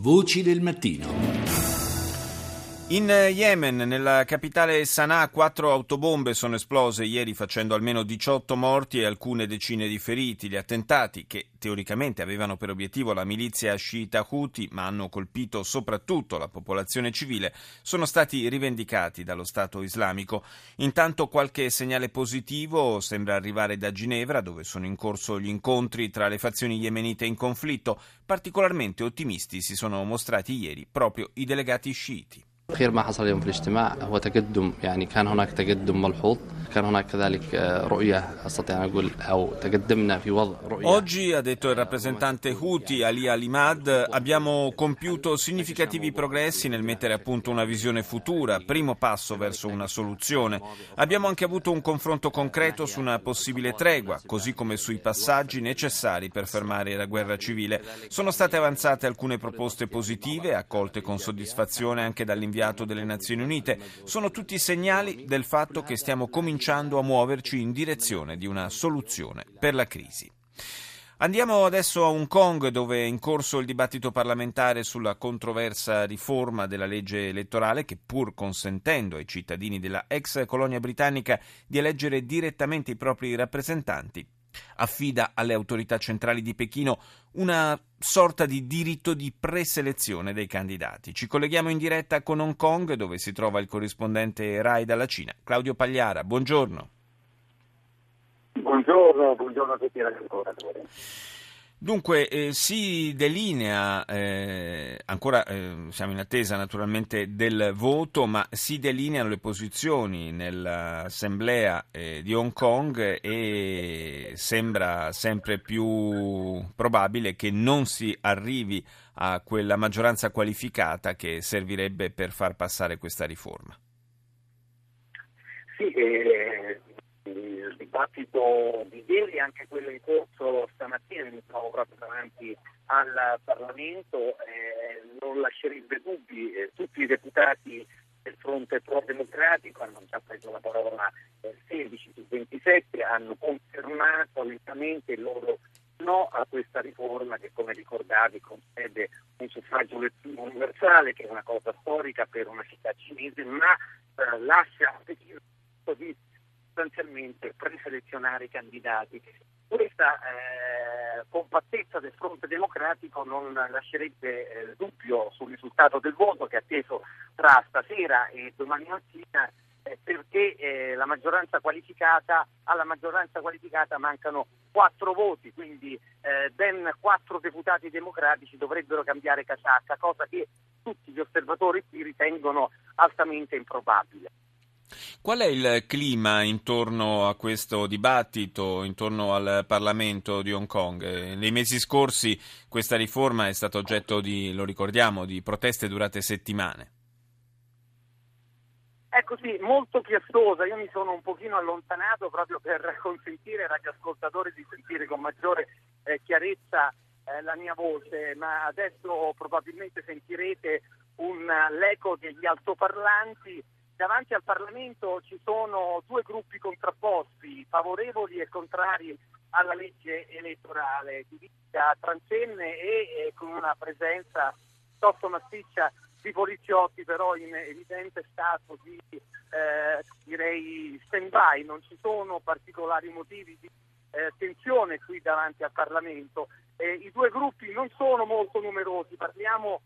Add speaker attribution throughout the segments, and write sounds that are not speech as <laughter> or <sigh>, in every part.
Speaker 1: Voci del mattino.
Speaker 2: In Yemen, nella capitale Sana'a, quattro autobombe sono esplose ieri facendo almeno 18 morti e alcune decine di feriti. Gli attentati, che teoricamente avevano per obiettivo la milizia sciita Houthi, ma hanno colpito soprattutto la popolazione civile, sono stati rivendicati dallo Stato islamico. Intanto qualche segnale positivo sembra arrivare da Ginevra, dove sono in corso gli incontri tra le fazioni yemenite in conflitto. Particolarmente ottimisti si sono mostrati ieri proprio i delegati sciiti.
Speaker 3: خير ما حصل اليوم في الاجتماع هو تقدم يعني كان هناك تقدم ملحوظ.
Speaker 2: Oggi, ha detto il rappresentante Houthi Ali Alimad, abbiamo compiuto significativi progressi nel mettere a punto una visione futura, primo passo verso una soluzione. Abbiamo anche avuto un confronto concreto su una possibile tregua, così come sui passaggi necessari per fermare la guerra civile. Sono state avanzate alcune proposte positive, accolte con soddisfazione anche dall'inviato delle Nazioni Unite. Sono tutti segnali del fatto che stiamo cominciando a muoverci in direzione di una soluzione per la crisi. Andiamo adesso a Hong Kong dove è in corso il dibattito parlamentare sulla controversa riforma della legge elettorale che pur consentendo ai cittadini della ex colonia britannica di eleggere direttamente i propri rappresentanti affida alle autorità centrali di Pechino una sorta di diritto di preselezione dei candidati. Ci colleghiamo in diretta con Hong Kong, dove si trova il corrispondente RAI dalla Cina, Claudio Pagliara. Buongiorno.
Speaker 4: Buongiorno, buongiorno a tutti i radioascoltatori.
Speaker 2: Dunque, eh, si delinea, eh, ancora eh, siamo in attesa naturalmente del voto, ma si delineano le posizioni nell'assemblea eh, di Hong Kong e sembra sempre più probabile che non si arrivi a quella maggioranza qualificata che servirebbe per far passare questa riforma.
Speaker 4: Sì, eh, il dibattito di ieri e anche quello in corso stamattina, mi trovo proprio davanti al Parlamento, eh, non lascerebbe dubbi. Eh, tutti i deputati del fronte pro-democratico hanno già preso la parola eh, 16 su 27, hanno confermato lentamente il loro no a questa riforma che come ricordavi concede un suffragio universale che è una cosa storica per una città cinese ma eh, lascia di sostanzialmente preselezionare i candidati. Questa eh, compattezza del fronte democratico non lascerebbe eh, dubbio sul risultato del voto che è atteso tra stasera e domani mattina eh, perché eh, la maggioranza alla maggioranza qualificata mancano quattro voti, quindi eh, ben quattro deputati democratici dovrebbero cambiare casacca, cosa che tutti gli osservatori qui ritengono altamente improbabile.
Speaker 2: Qual è il clima intorno a questo dibattito, intorno al Parlamento di Hong Kong? Nei mesi scorsi questa riforma è stata oggetto di, lo ricordiamo, di proteste durate settimane.
Speaker 4: Ecco sì, molto chiestosa. Io mi sono un pochino allontanato proprio per consentire ai radioascoltatori di sentire con maggiore eh, chiarezza eh, la mia voce, ma adesso probabilmente sentirete un, l'eco degli altoparlanti davanti al Parlamento ci sono due gruppi contrapposti, favorevoli e contrari alla legge elettorale, divisa transenne e, con una presenza piuttosto massiccia di poliziotti, però in evidente stato di eh, direi stand-by, non ci sono particolari motivi di eh, tensione qui davanti al Parlamento. Eh, I due gruppi non sono molto numerosi, parliamo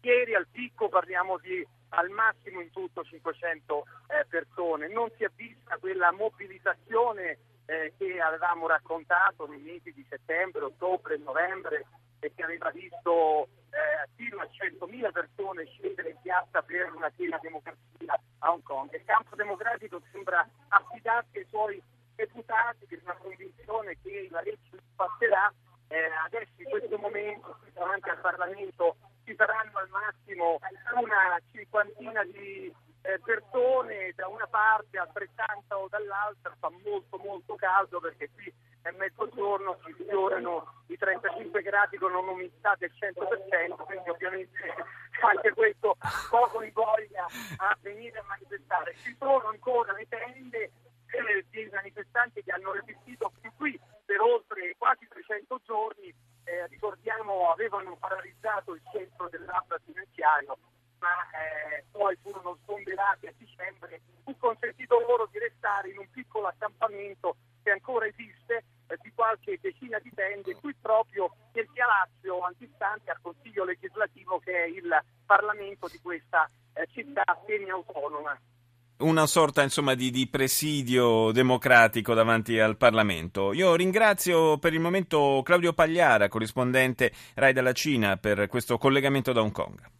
Speaker 4: ieri al picco, parliamo di al massimo in tutto 500 eh, persone. Non si è vista quella mobilitazione eh, che avevamo raccontato nei mesi di settembre, ottobre novembre e che aveva visto eh, fino a 100.000 persone scendere in piazza per una piena democrazia a Hong Kong. Il campo democratico sembra affidarsi ai suoi deputati per una convinzione che la legge passerà. Eh, adesso in questo momento davanti al Parlamento ci saranno al massimo una cinquantina di eh, persone da una parte, altrettanta o dall'altra, fa molto molto caldo perché qui è mezzogiorno, si sfiorano i 35 gradi con un'umidità del 100%, quindi ovviamente <laughs> anche questo poco invoglia a venire a manifestare. Ci sono ancora le tende eh, di manifestanti che hanno resistito più qui per oltre quasi 300 giorni, eh, ricordiamo avevano paralizzato il centro dell'Aula giudiziario, ma eh, poi furono sgomberati a dicembre, fu consentito loro di restare in un piccolo accampamento che ancora esiste eh, di qualche decina di tende qui proprio nel Lazio antistante al Consiglio legislativo che è il Parlamento di questa eh, città semi-autonoma
Speaker 2: una sorta insomma di, di, presidio democratico davanti al Parlamento. Io ringrazio per il momento Claudio Pagliara, corrispondente RAI della Cina, per questo collegamento da Hong Kong.